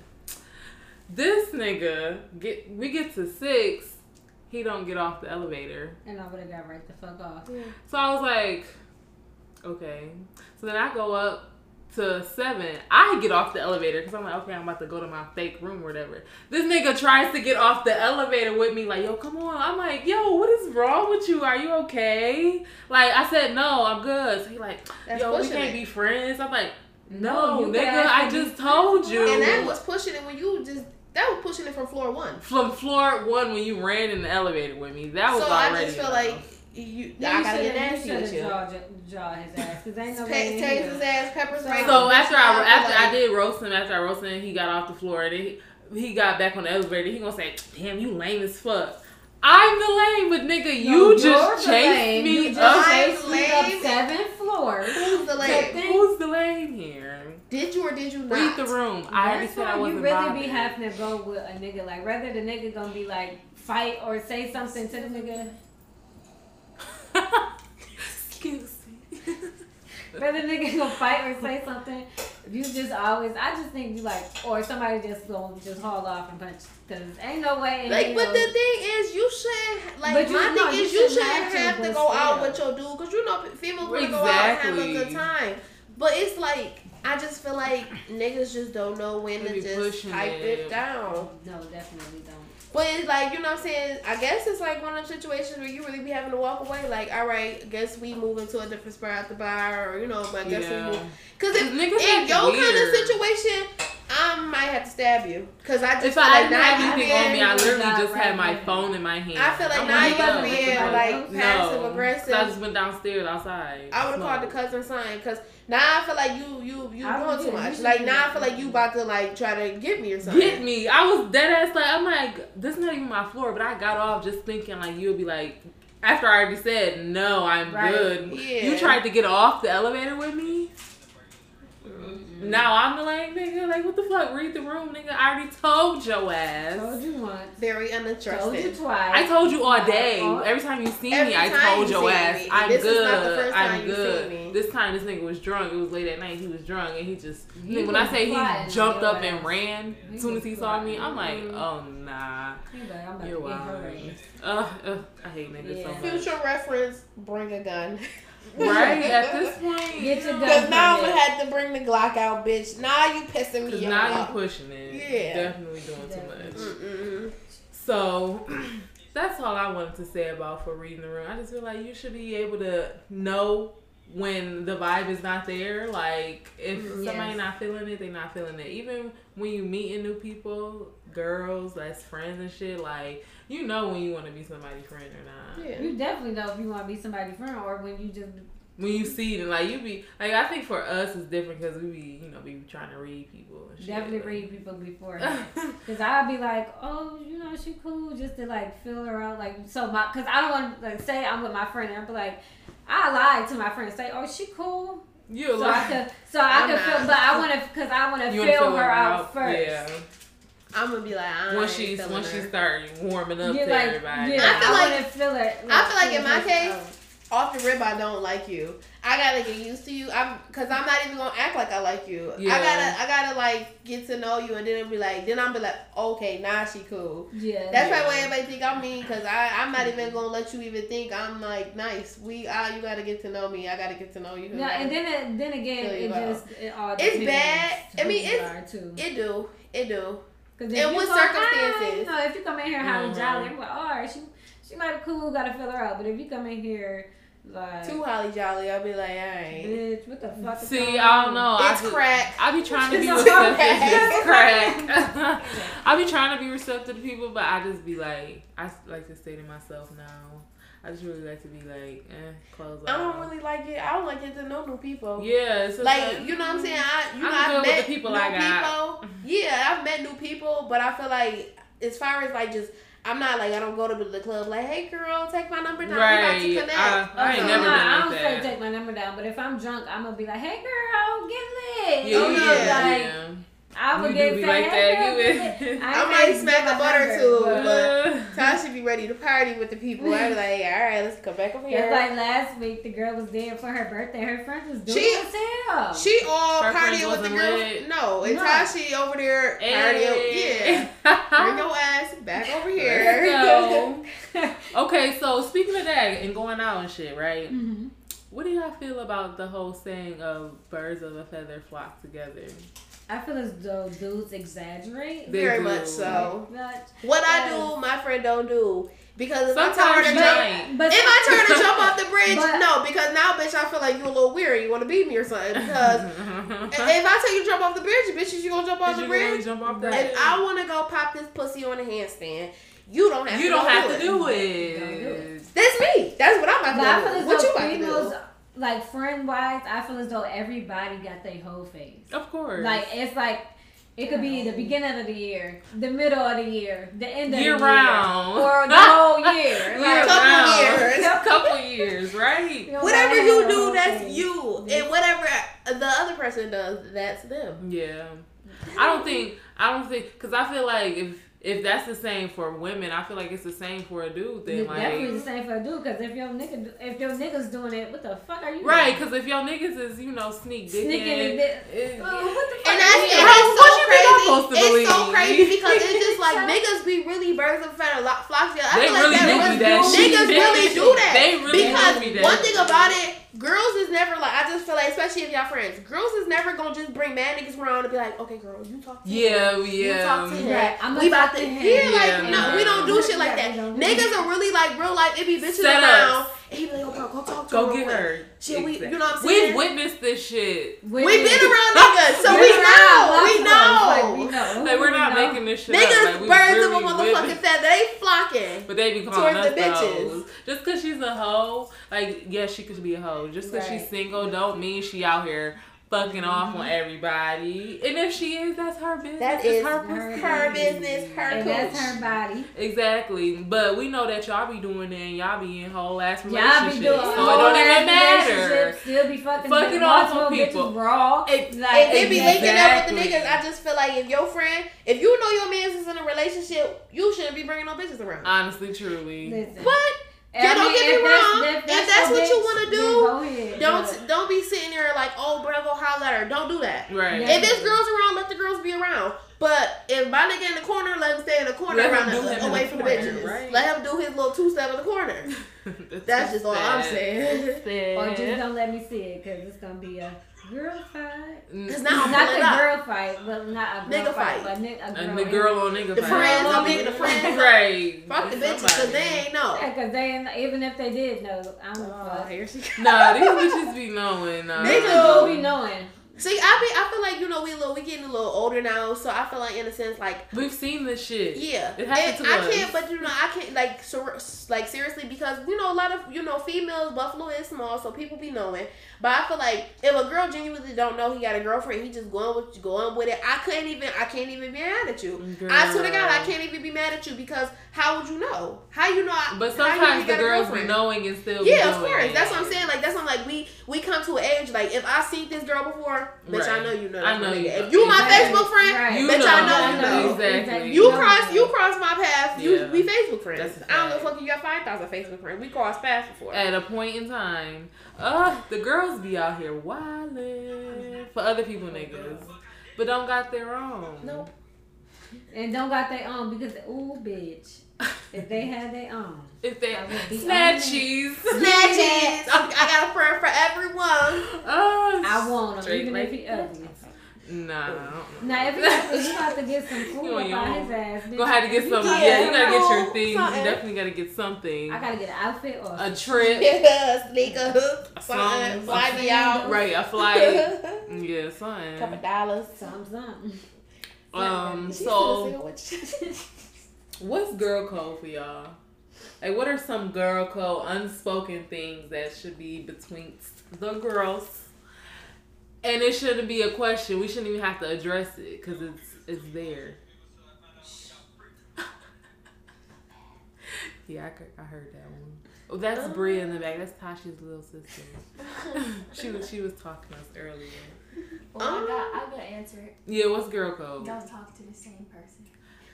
This nigga get we get to six, he don't get off the elevator. And I would have got right the fuck off. So I was like, okay. So then I go up to seven. I get off the elevator because I'm like, okay, I'm about to go to my fake room or whatever. This nigga tries to get off the elevator with me, like, yo, come on. I'm like, yo, what is wrong with you? Are you okay? Like, I said, no, I'm good. So he like, That's yo, we can't it. be friends. I'm like, no, you nigga, I just told you. And that was pushing it when you just that was pushing it from floor one. from floor one when you ran in the elevator with me. That was so I already just feel like you. Yeah, I gotta get nasty shoulda- with you you. jaw, jaw his ass. Cause ain't no Ta- way in Tase here. his ass, pepper spray. So after I feel after I did roast him, after I roasted him, he got off the floor. And he, he got back on the elevator. He gonna say, "Damn, you lame as fuck." I'm the lame, but nigga, No, you you're just chased lame. me You just up. chased me up seven floors. Who's the lame? Second- Who's the lame here? Did you or did you not? Read the room. I already said I wasn't you really bothered. be having to go with a nigga. Like, rather the nigga gonna be like fight or say something to the nigga. Excuse me. Rather niggas nigga gonna fight or say something. You just always, I just think you like, or somebody just gonna just haul off and punch. Cause ain't no way. Like, hell- but the thing is, you shouldn't like. But you my know, thing you is, you shouldn't shouldn't have to, have to but go out with your dude because you know females want to go out and have a good time. But it's like I just feel like niggas just don't know when They to just pushing type it. it down. no, definitely don't. But it's like you know what I'm saying. I guess it's like one of those situations where you really be having to walk away. Like, all right, guess we move into a different spot at the bar, or you know, but I guess Yeah. we move. Because if, Cause niggas in act your kind of situation, I might have to stab you. Because I just If feel I like didn't now you anything on me, I literally Not just had my right. phone in my hand. I feel like I'm now like, you yo, being no. like passive no. aggressive. So I just went downstairs outside. I would have called the Smoked. cousin sign because now I feel like you you you I doing too do it. You much. Like now I feel like you about to like try to get me or something. Get me. I was dead ass like I'm like, this is not even my floor, but I got off just thinking like you'll be like after I already said no, I'm Right. good. Yeah. You tried to get off the elevator with me. Now I'm the lame nigga. Like what the fuck? Read the room, nigga. I already told your ass. Told you once. Very Told you twice. I told you all day. Every time you see Every me, I told you your ass, me. I'm This is good. not the first time I'm you good. see me. This time this nigga was drunk. It was late at night. He was drunk and he just He when I say he jumped your up and ran as soon as he saw me, I'm like, plotting. oh nah. Like, You're to get her wild. ass. Ugh, ugh, I hate niggas so much. Future reference: Bring a gun. Right at this point, Get your gun. Because now I'm gonna have to bring the Glock out, bitch. Now you pissing because me now you off. pushing it. Yeah. definitely doing too much. Mm-mm. So that's all I wanted to say about for reading the room. I just feel like you should be able to know when the vibe is not there. Like if Mm, somebody not feeling it, they not feeling it. Even when you meeting new people, girls that's friends and shit, like you know when you want to be somebody's friend or not. Yeah. You definitely know if you want to be somebody's friend or when you just When you see them, like you be like I think for us it's different because we be you know be trying to read people. And shit. definitely read people before. Cause I'd be like, oh, you know, she cool, just to like feel her out, like so my, cause I don't want to like say I'm with my friend, and I'd be like, I lied to my friend, say, oh, she cool, you so I could, so I I'm could feel, but I want to, cause I want to feel, wanna her out, first. Yeah. I'm gonna be like, I Once she's feeling once she her. start warming up Yeah, to like, everybody. yeah, I feel I, like- want feel it. I feel like in my case, out. off the rip, I don't like you. I gotta get used to you. I'm because I'm not even gonna act like I like you. Yeah. I gotta I gotta like get to know you, and then it'll be like, then I'm be like, okay, now she cool. yeah, That's Yeah. probably why everybody think I'm mean because I I'm not even gonna let you even think I'm like nice. We ah, you gotta get to know me. I gotta get to know you. No, and then it, then again, it just it all It's bad. I mean, it's- it do it do. Cause In if you what go, circumstances? You know, if you come in here how Mhm. jolly, I'm like, all right, she she might be cool, gotta fill her out. But if you come in here Like, Too holly jolly. I'll be like, all right. bitch, what the fuck? is See, going I don't on? know. I It's just- crack. I'll be trying to be It's receptive. crack. It's crack. I be trying to be receptive to people, but I just be like, I like to say to myself now. I just really like to be like, eh, close I don't off. really like it. I don't like getting to know new people. Yeah, it's just Like you know what I'm saying? I you know I'm I've good with met the people new I got. people. Yeah, I've met new people, but I feel like as far as like just I'm not like I don't go to the club like, hey girl, take my number down. Right. We about to connect. I- I ain't Okay, never nah, been I like don't say take my number down, but if I'm drunk, I'm gonna be like, "Hey, girl, get lit." yeah, Oh, You know, yeah. like yeah. I would You get do be like that, girl, you get I might smack a my butter number, too, but- Tasha be ready to party with the people. I be like, all right, let's come back over It's here. like last week, the girl was there for her birthday. Her friend was doing She- as hell. She all Her partying with the wasn't lit. No, and No. Tashi over there partying. Yeah. Bring your ass back over here. Let's go. okay, so speaking of that and going out and shit, right? Mhm. What do y'all feel about the whole saying of birds of a feather flock together? I feel as though dudes exaggerate. They Very do. much so. But, What I do, my friend don't do. Because if I tell her Sometimes to you jump, but if I tell her to jump off the bridge, But- no, because now, bitch, I feel like you a little weird. You want to beat me or something. Because if I tell you to jump off the bridge, bitches, you gonna jump off the you bridge. jump off Right. that? If I want to go pop this pussy on a handstand, you don't have you to. don't have do to do Don't do it. That's me. That's what I'm But I about feel to as do. What though you about to do? Like friend wise, I feel as though everybody got their whole face. Of course. Like it's like it could be the beginning of the year, the middle of the year, the end of Year the year, round. or the whole year. Year Like, Couple round. years. couple years, right? you know, Whatever you do, that's face. you, and whatever the other person does, that's them. Yeah. I don't think I don't think because I feel like if if that's the same for women, I feel like it's the same for a dude. Then It's definitely like the same for a dude. Because if your nigga, if your niggas doing it, what the fuck are you? right, because if your niggas is you know sneak dick Sneaking in, and di- it- uh, what the fuck? And that's, are and you that's? What so you crazy. supposed to It's so crazy because it's just like niggas be really birds of a feather lo- flock together. I They feel like really that do really- that. Niggas really do that. They really because do that one thing about it, girls is never like. I just feel like, especially if y'all friends, girls is never gonna just bring mad niggas around and be like, okay, girl, you talk to him. Yeah, You talk to him. Right, I'ma we about to to him. yeah, like Yeah, no, we don't do shit like that. Yeah, we don't do Niggas are really like real life. It be bitches Set around, ups. And he be like, oh, girl, go talk to Go her. real get quick. her. Shit, we, you know what I'm saying? We've witnessed this shit. We've been around niggas, so we know. We of us, like, know. we know. Like we're not know. making this shit Niggas, up. Like, birds really of a motherfucking feather. They flocking. But they be calling Towards us the bitches. hoes. Just because she's a hoe, like, yes, she could be a hoe. Just because she's single don't mean she out here fucking mm-hmm. off on everybody. And if she is, that's her business. That is her, her. Her business, her And that's her body. Exactly. But we know that y'all be doing it and y'all be in whole ass Y'all relationships. be doing so it don't even matter. Still be fucking, Fucking off on people. raw. Like, And they be linking up with the niggas. I just feel like if your friend, if you know your man is in a relationship, you shouldn't be bringing no bitches around. Honestly, truly. Listen. But Yeah, don't mean, get me if that's- wrong. If that's your what you wanna do, don't But- don't be sitting there like, oh, bro, go holler at her. Don't do that. Right. Yeah. If it's girls around, let the girls be around. But if my nigga in the corner, let him stay in the corner Let around the, away the from the bitches. right. Let him do his little two step in the corner. That's just all I'm saying. Or just don't let me see it because it's gonna be a girl fight. Cause now I'm Not pulling the up. girl fight, but not a girl Nigga fight, fight. but a girl. And the girl on nigga The fight. friends, I'm making the friends. Right. Fuck the bitches, cause they ain't know. Yeah, because they ain't- even if they did know, I don't Oh, fuck. here she Nah, these bitches be knowing. Nah. They Niggas do. do be knowing. See, I be, I feel like you know we little, we getting a little older now, so I feel like in a sense like We've seen this shit. Yeah, It happened And to I us. can't, but you know, I can't like ser- like seriously because you know a lot of you know females. Buffalo is small, so people be knowing. But I feel like if a girl genuinely don't know he got a girlfriend, he just going with going with it. I couldn't even, I can't even be mad at you. I swear to God, I can't even be mad at you because how would you know? How you know? I, But how you know sometimes the girls be knowing and still be Yeah, of course. it. That's what I'm saying. Like that's what I'm like. We we come to an age like if I seen this girl before, bitch, I know you know. I know you know. If you my Exactly. Facebook friend, Right. You bitch, know. I know you know. Exactly. You know cross you cross my path. You Yeah. Facebook friends. That's a I don't know a if you got five thousand Facebook friends. We crossed paths before. At a point in time, uh, the girls be out here wildin' for other people niggas, but don't got their own. Nope. And don't got their own because, ooh, bitch. If they had their own. If they I would be snatchies. Snatches. I I got a friend for everyone. Oh, I want them, straight even like if he ugly. Nah. I don't know. Now if you have to, you have to get some food on up your on his ass. bitch. Go ahead to get some. Yeah, Yeah, you gotta get your no, things. You definitely gotta get something. I gotta get an outfit or A trip, Yeah, sneakers, Something. something, fly me out. right? A flight. Yeah, something. Couple dollars. something. something. Um. She So, what's girl code for y'all? Like, what are some girl code unspoken things that should be between the girls? And it shouldn't be a question. We shouldn't even have to address it because it's it's there. yeah, I, cou- I heard that one. Oh, that's oh. Bria in the back. That's Tasha's little sister. she was she was talking to us earlier. Oh well, um, I got, I got to answer it. Yeah, what's girl code? Don't talk to the same person.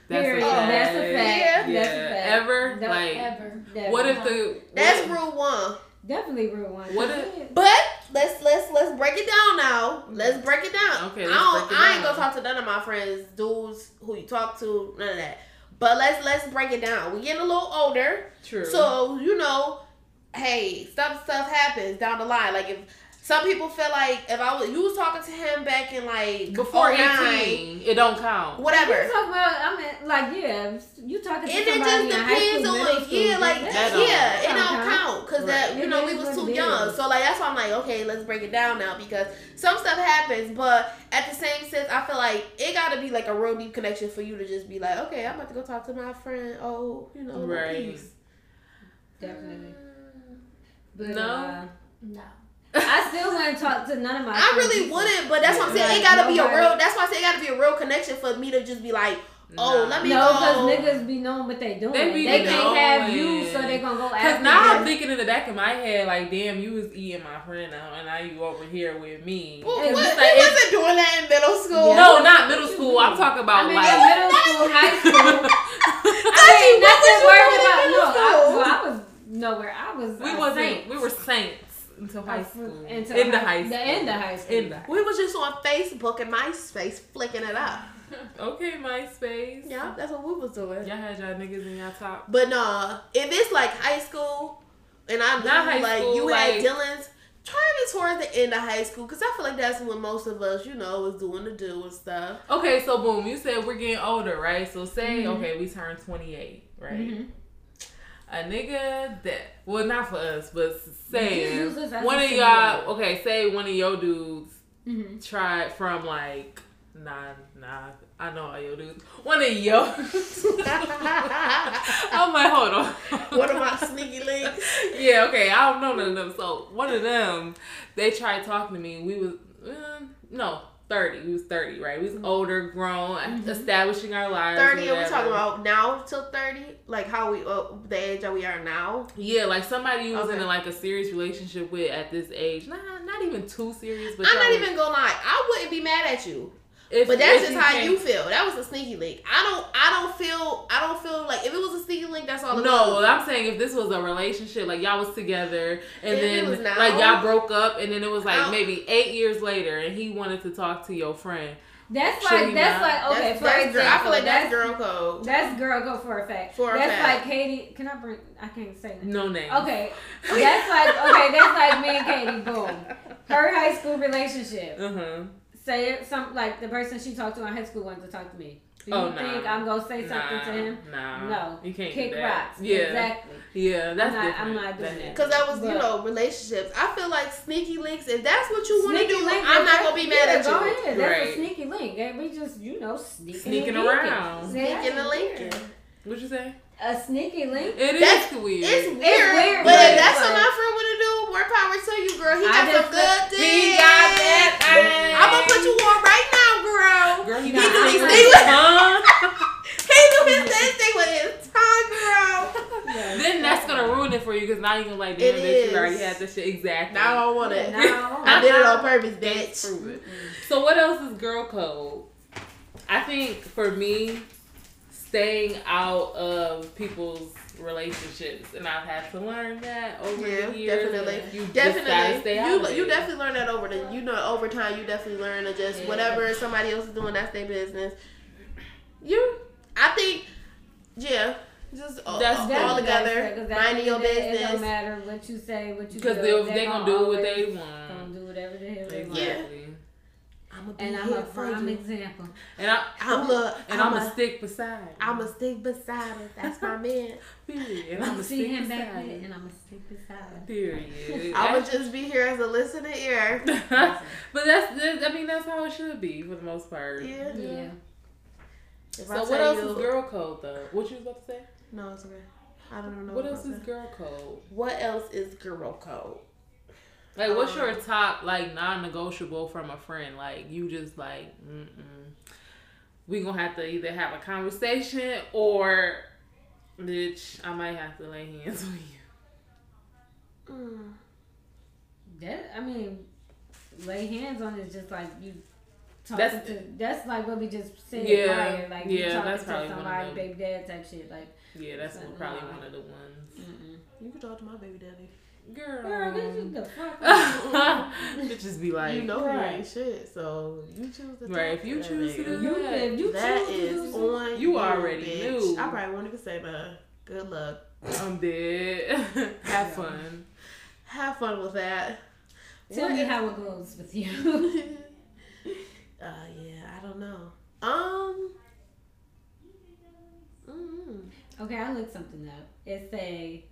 That's Period. a fact. Oh, that's a fact. Yeah. Yeah. That's a fact. Ever Don't like Ever. what if the That's what, rule one. Definitely rule one. What if- But let's let's let's break it down now. Let's break it down. Okay, I don't. I ain't gonna talk to none of my friends, dudes who you talk to, none of that. But let's let's break it down. We getting a little older, true? so you know, hey, stuff stuff happens down the line. Like if some people feel like if I was you was talking to him back in like before 09, eighteen, it don't count. whatever. You talk about, I mean, like, yeah, you talking to And it somebody just in high depends school, middle on school, yeah, like that- That don't- yeah, it don't don't count because that you It know we was too it young. is. So like that's why I'm like, okay, let's break it down now because some stuff happens, but at the same sense, I feel like it got to be like a real deep connection for you to just be like, okay, I'm about to go talk to my friend. Oh, you know, Right. peace. Definitely. But, No. uh, No. I still wouldn't talk to none of my I really before. wouldn't, but that's what I'm saying. Like, It gotta be a real. That's why I say it gotta be a real connection for me to just be like, oh, Nah. let me No, because niggas be knowing what they doing. They be They, be can't have you, so they gonna go Cause after now I'm thinking in the back of my head, like, damn, you was eating my friend now, and now you over here with me. Well, It's what- just we like, it's- wasn't doing that in middle school. no, not middle school. I'm talking about I mean, like. in middle school, high school. I Tashi, mean, was nothing you worried doing about. No, I, school? well, I was nowhere. I was. we a wasn't. saint. We were saints until high school. Until in the high school. The end of high school. In the We was just on Facebook and MySpace flicking it up. okay, MySpace. Yeah, that's what we was doing. Y'all had y'all niggas in y'all top. But nah, if it's like high school, and I knew Not high like school, you like- had Dylan's, try me towards the end of high school, cause I feel like that's when most of us, you know, was doing the do and stuff. Okay, so boom, you said we're getting older, right? So say, Mhm. okay, we turned 28, right? Mhm. A nigga that, well, not for us, but saying Use this as one of y'all, okay, say one of your dudes Mhm. tried from like, nah, nah, I know all your dudes. One of your, I'm like, hold on. One of my sneaky links. yeah, okay, I don't know none of them. So one of them, they tried talking to me. We was um, no thirty. We was thirty, right? We was older, grown, establishing our lives. Thirty, and we whatever. talking about now till thirty, like how we uh, the age that we are now. Yeah, like somebody you was Okay. in like a serious relationship with at this age. Nah, not even too serious, but I'm not even gonna lie, I wouldn't be mad at you. If, But that's if just how came- you feel. That was a sneaky link. I don't. I don't feel. I don't feel like if it was a sneaky link, that's all. No, well, I'm saying if this was a relationship, like y'all was together, and If then now- like y'all broke up, and then it was like maybe eight years later, and he wanted to talk to your friend. That's Should like that's not? like okay. That's, for that's example, girl, I feel like that's, that's girl code. That's girl go for a fact. For a that's fact. like Katie. Can I bring? I can't say that. No name. Okay, that's like okay. That's like me and Katie. Boom. Her high school relationship. Uh huh. Say it some like the person she talked to in high school wanted to talk to me. Do you Oh, nah. think I'm gonna say something nah, to him? Nah. No. You can't Kick do that. rocks. Yeah. Exactly. Yeah, that's I'm not- different. I'm not doing that. Because that was, you know, relationships. I feel like sneaky links. If that's what you want to do, link, I'm not gonna be mad yeah, at Go you. ahead. That's Right. a sneaky link. And we just, you know, sneaking, Sneaking and around. Sneaking the link. What'd you say? A sneaky link. It is That's- weird. It's weird, weird, but but- if that's what but- my friend want to do, more power to you, girl. He I got just some good feel- things. he got that thing. I'm gonna put you on right now, girl. Girl, he He got do his that thing with- tongue. He do his thing thing with his tongue, girl. Then that's gonna ruin it for you because now you're gonna like, It damn, bitch, is. you already had this shit exactly. Now I don't want it. Now, I did it on purpose, bitch. Prove it. So what else is girl code? I think for me, staying out of people's relationships, and I've had to learn that over Yeah, the years. definitely. You Definitely, stay you of you definitely learn that over the you know over time. You definitely learn to just Yeah. whatever somebody else is doing, that's their business. You, I think, yeah, just all, That's all, definitely all together, Because minding your It don't matter what you say, what you Because do. they They're they gonna do what always they Gonna do whatever the hell they want. Exactly. I'm I'ma be and I'm a prime example. And I I'm a, and I'm I'm a, a stick beside. him. I'm a stick beside him. That's my man. Period. And I'm I'm a see stick him back beside there, him. and I'm gonna stick beside him. Period. I would just be here as a listening ear. but that's, that's I mean that's how it should be for the most part. Yeah. Yeah. If So I what tell else you- is girl code though? What you was about to say? No, it's okay. I don't even know. What I'm else is to say. girl code? What else is girl code? Like, what's your Um, top like non-negotiable from a friend? Like, you just like, mm we gonna have to either have a conversation or, bitch, I might have to lay hands on you. Mm. That I mean, lay hands on it is just like you talking That's- to. That's like what we just said. Yeah, prior, like you yeah, talking that's to probably one somebody, them. baby dad type shit. Like, Yeah, that's Like, probably nah. one of the ones. mm-mm. You can talk to my baby daddy. Girl, girl, get you the fuck out. bitches be like, you know right. he ain't shit, so you choose to Right, if you choose to do You, that, if you that choose to do on You already bitch. knew. I probably won't even say that. Good luck. I'm dead. have fun. Have fun with that. Tell What me if- how it goes with you. uh, yeah, I don't know. Um. mm okay, I looked something up. It say,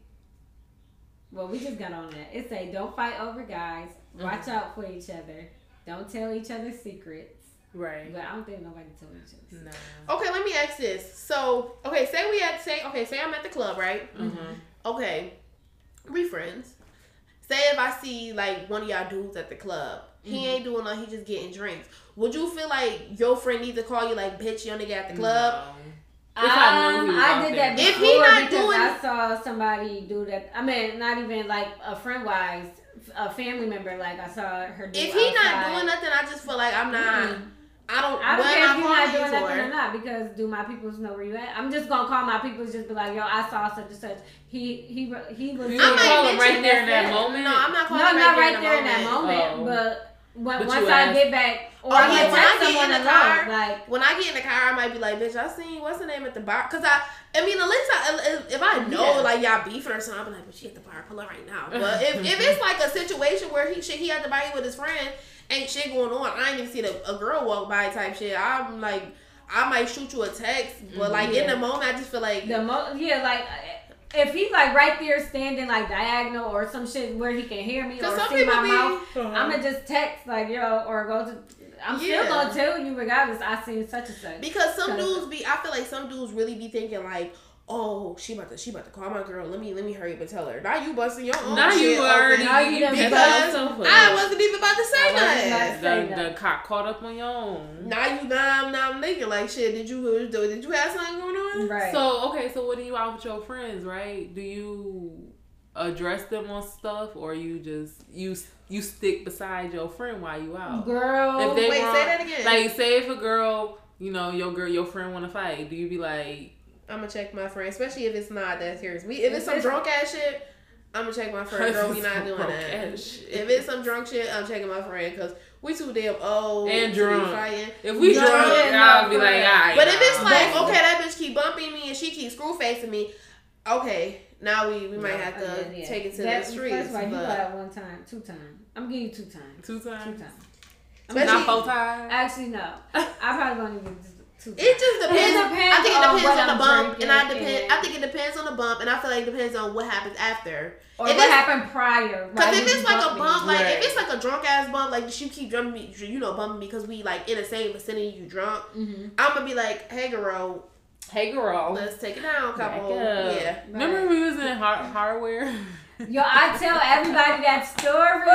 well, we just got on that. It say, don't fight over guys. Watch Mm-hmm. out for each other. Don't tell each other secrets. Right. But I don't think nobody told each other. No. Okay, let me ask this. So, okay, say we at say okay, say I'm at the club, right? Mm-hmm. Okay, we friends. Say if I see like one of y'all dudes at the club, he ain't doing nothing, he just getting drinks. Would you feel like your friend needs to call you like, bitch, your nigga at the club? If I knew he Um, was I did there. that If he not because doing- I saw somebody do that. I mean, not even like a friend wise, a family member. Like I saw her do. If he not doing nothing, I just feel like I'm not. Mm-mm. I don't. I don't what care if I you're not doing you nothing or not because do my peoples know where you at? I'm just gonna call my peoples just be like, yo, I saw such and such. He he he was. You I would might call him right there in that moment. No, I'm not calling. No, calling not right, right there in that moment, Oh. but when, once I asked- get back, or Oh, I'm yeah, gonna when I text get in someone the alone, car, like When I get in the car, I might be like, bitch, I seen what's the name at the bar? Cause I, I mean, at least I, if I know Yeah. like y'all beefing or something, I'm like, but she at the bar, pull up right now. But if, if it's like a situation where he shit, he at the bar with his friend, ain't shit going on. I ain't even seen a, a girl walk by type shit. I'm like, I might shoot you a text, but mm-hmm. like in the moment, I just feel like the mo yeah, like if he's like right there standing like diagonal or some shit where he can hear me or see my be- mouth, Uh-huh. I'm gonna just text like yo or go to. I'm Yeah. still gonna tell you regardless. I seen such and such. Because some dudes be, I feel like some dudes really be thinking like, oh, she about to, she about to call my girl. Let me, let me hurry up and tell her. Now you busting your own Now shit you already Now you, you you done beat because. I wasn't even about to say I wasn't nothing. about- the, the cock caught up on your own. Now you now I'm now I'm thinking like shit. Did you did you have something going on? right. So okay, so what do you out with your friends, right? Do you address them on stuff, or you just you you stick beside your friend while you out? girl, If they Wait, want- say that again. Like, say if a girl, you know, your girl, your friend want to fight, do you be like, I'm gonna check my friend, especially if it's not that serious. We if it's some drunk ass shit, I'm gonna check my friend. Girl, we not doing Drunk that. shit. If it's some drunk shit, I'm checking my friend because we too damn old And drunk. if we No, drunk, yeah, no, I'll be for like, real. alright. But if it's like, But- okay, that bitch keep bumping me and she keep screw facing me, okay, now we, we might have to Yeah, yeah. take it to That- the streets. First of all, you but- got one time, two times. I'm giving you two times. two times. Two times, times. Especially- not four times. Actually, no. I probably won't even just. It just depends. It depends I think it depends what on the I'm bump, and I depend. and- I think it depends on the bump, and I feel like it depends on what happens after. or if what happened prior. Because if it's like a me? bump, like Right. if it's like a drunk ass bump, like she keep drumming me, you know, bumping me because we like in the same vicinity, you drunk. Mhm. I'm gonna be like, hey girl, Hey girl, let's take it down, Back couple. Yeah. remember we was in har- hardware? Yo, I tell everybody that story. we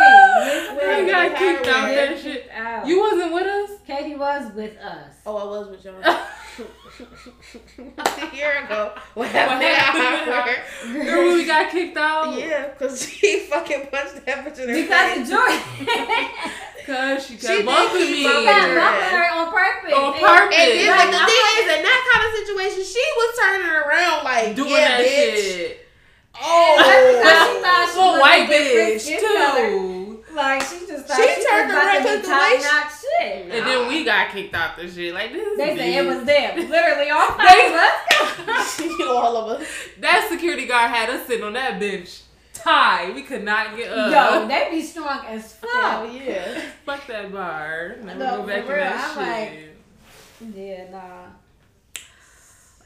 Listen, got kicked out that shit. out. You wasn't with us. Katie was with us. Oh, I was with y'all a year ago. What happened? What happened? happened? Remember when we got kicked out? Yeah, because she fucking punched that bitch in her Because face. of Jordan. Cause she She kept did bumping me. bumping Got her. bumping her on purpose. On purpose. And then, Like, but the I'm thing is, in that kind of situation, she was turning around like, Doing yeah, that bitch. shit. Oh, Because she thought she Little white bitch skin color. too. Like she just thought She she, turned was about around to to be the top way- notch shit. And then we got kicked out the shit. Like this. They said it was them. Literally all five of us. all of us. That security guard had us sitting on that bench. tie. We could not get up. Yo, they be strong as Hell fuck. yeah. Fuck that bar. Never No, go back for to real, that I'm shit. like- Yeah, nah.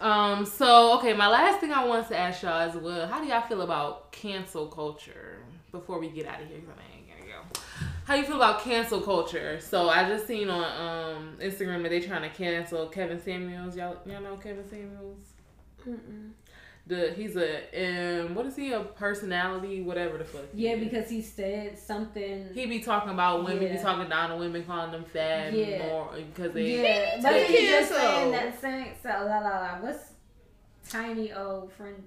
Um. So okay, my last thing I want to ask y'all is, well, how do y'all feel about cancel culture? Before we get out of here, 'cause I ain't gonna go. How you feel about cancel culture? So I just seen on um Instagram that they trying to cancel Kevin Samuels. Y'all, y'all know Kevin Samuels. Mm-mm. The he's a um what is he a personality whatever the fuck. Yeah, is. because he said something. he be talking about women, be talking down on women, calling them fat Yeah. more because they. yeah, but He just saying that saying so la la la. What's tiny old friend?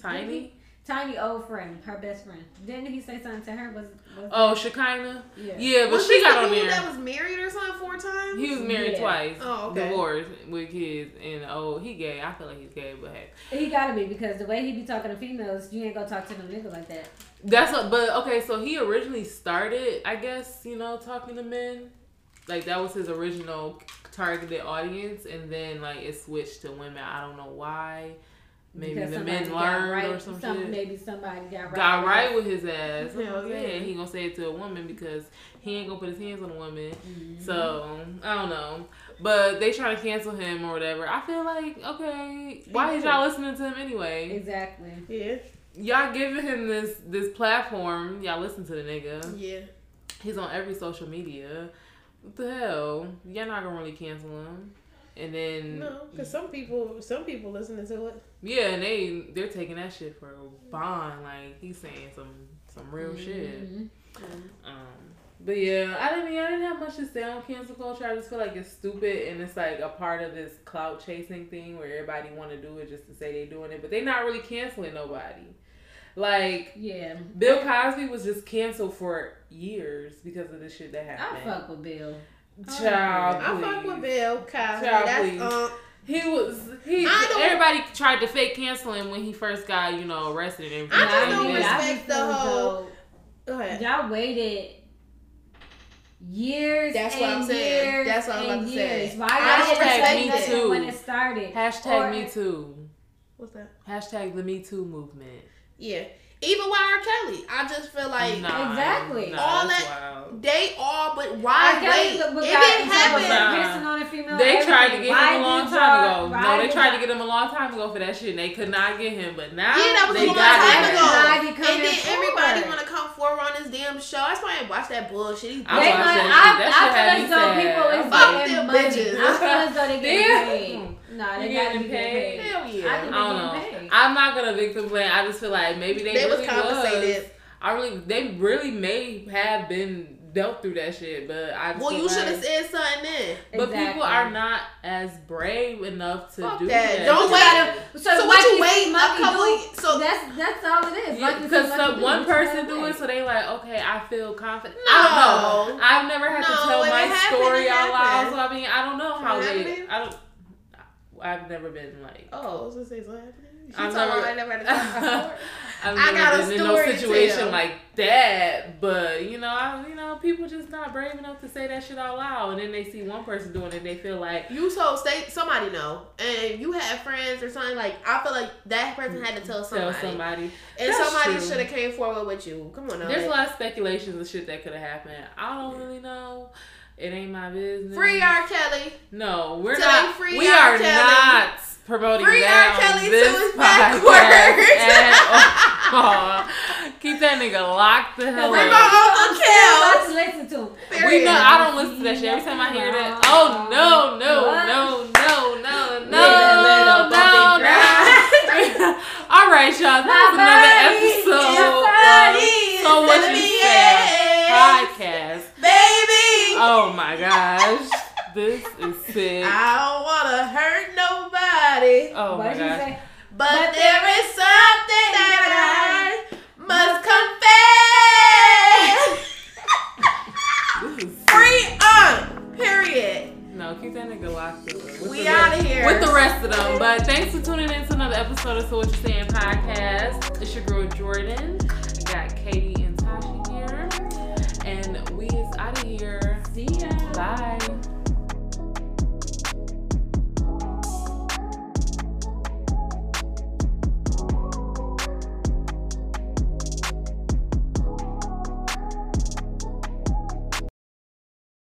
Tiny. Tiny old friend, her best friend. Didn't he say something to her? Was was Oh, Shekinah. yeah. Yeah, but was she got on there. that was married or something four times? He was married Yeah. twice. Oh, okay. Divorced with kids, and oh, he gay. I feel like he's gay, but hey, He gotta be because the way he be talking to females, you ain't gonna talk to them nigga like that. that's what. But okay, so he originally started, I guess, you know, talking to men. Like that was his original targeted audience, and then like it switched to women. I don't know why. Maybe Because the somebody men learned right, or some, shit. Maybe somebody got right. Got with right with his ass. Hell Hell yeah. yeah. He gonna say it to a woman because he ain't gonna put his hands on a woman. Mhm. So I don't know, but they try to cancel him or whatever. I feel like okay, why is y'all listening to him anyway? exactly. Yeah. Y'all giving him this this platform. Y'all listen to the nigga. Yeah. He's on every social media. What the hell? Y'all not gonna really cancel him. And then No, because some people, some people listening to it. yeah, and they they're taking that shit for a bond. Like he's saying some some real shit. Mhm. Um, but yeah, I didn't mean I didn't have much to say on cancel culture. I just feel like it's stupid and it's like a part of this clout chasing thing where everybody want to do it just to say they're doing it, but they're not really canceling nobody. Like Yeah. Bill Cosby was just canceled for years because of the shit that happened. I fuck with Bill. Child, I fuck with Bill Cosby. Child, That's please. um, He was he. Everybody tried to fake cancel him when he first got you know arrested and everything. I just Nah, don't mean, respect the whole- Go ahead. Y'all waited years. That's what and I'm saying. years That's what I'm and about to say. years. Why I y'all don't respect me too. when it started? Hashtag Or- Me Too. What's that? Hashtag the Me Too movement. Yeah. Even with R. Kelly, I just feel like Nah, Exactly. nah, All that- wild. they all, but why R. Kelly wait? was If got it in trouble for happened, Nah. on a female, They tried to get Why him a long time ago. No, they tried to get him a long time ago for that shit. and They could not get him, but now Yeah, that was they a long got time him. ago. Why And coming then everybody forward? want to come forward on this damn show. That's why I ain't watch that bullshit. These I They watched might- that I, shit. That shit I had feel me as though sad. people is Fuck getting them money. bitches. I feel as though they getting Damn. paid. Nah, they, They gotta getting be getting paid? paid. Hell I yeah. think I they don't know. Getting paid. I'm not gonna victim blame. I just feel like maybe they, They was really compensated. was. I really, they really may have been dealt through that shit, but I. Just Well, feel you should have said something then. But people are not as brave enough to Fuck do that. that. Don't You wait. gotta- So, So what you wait a Monkey couple- so- that's that's all it is. Yeah, Like you because see some one do, person gotta do it, so they like, okay, I feel confident. No. I don't know. I've never had to tell my happened, story it out loud, so I mean, I don't know how It they. I don't. I've never been like. Oh, I was gonna say something happening. I've never- I never had about I've I never got a been in no situation like that, but you know, I, you know, people just not brave enough to say that shit out loud, and then they see one person doing it, they feel like, You told state somebody know, and you had friends or something like. I feel like that person had to tell somebody, tell somebody. and That's somebody should have came forward with you. Come on, now. There's a lot of speculations and shit that could have happened. I don't really know. It ain't my business. Free R. Kelly. No, we're Till not. free we R. are Kelly. not promoting Free that R. Kelly this to his podcast backwards. at all. Keep that nigga locked the hell Bring up. my Uncle I'm Kel. still about to listen to him. We Period. know I don't listen to that shit. Every time I hear that, oh no, no, What? no, no, no, no, Little, little no, no. All right, y'all. That was another episode of So What You Say podcast. Baby, Oh my gosh, this is sick. I don't wanna hurt nobody, Oh my What did you gosh. say? but, But there is something that I must confess. This is Free up. Period. No, keep that nigga locked up. We the outta rest- here. With the rest of them. But thanks for tuning in to another episode of So What You Saying podcast. It's your girl Jordan. I got Katie and Tasha here. And we is out of here.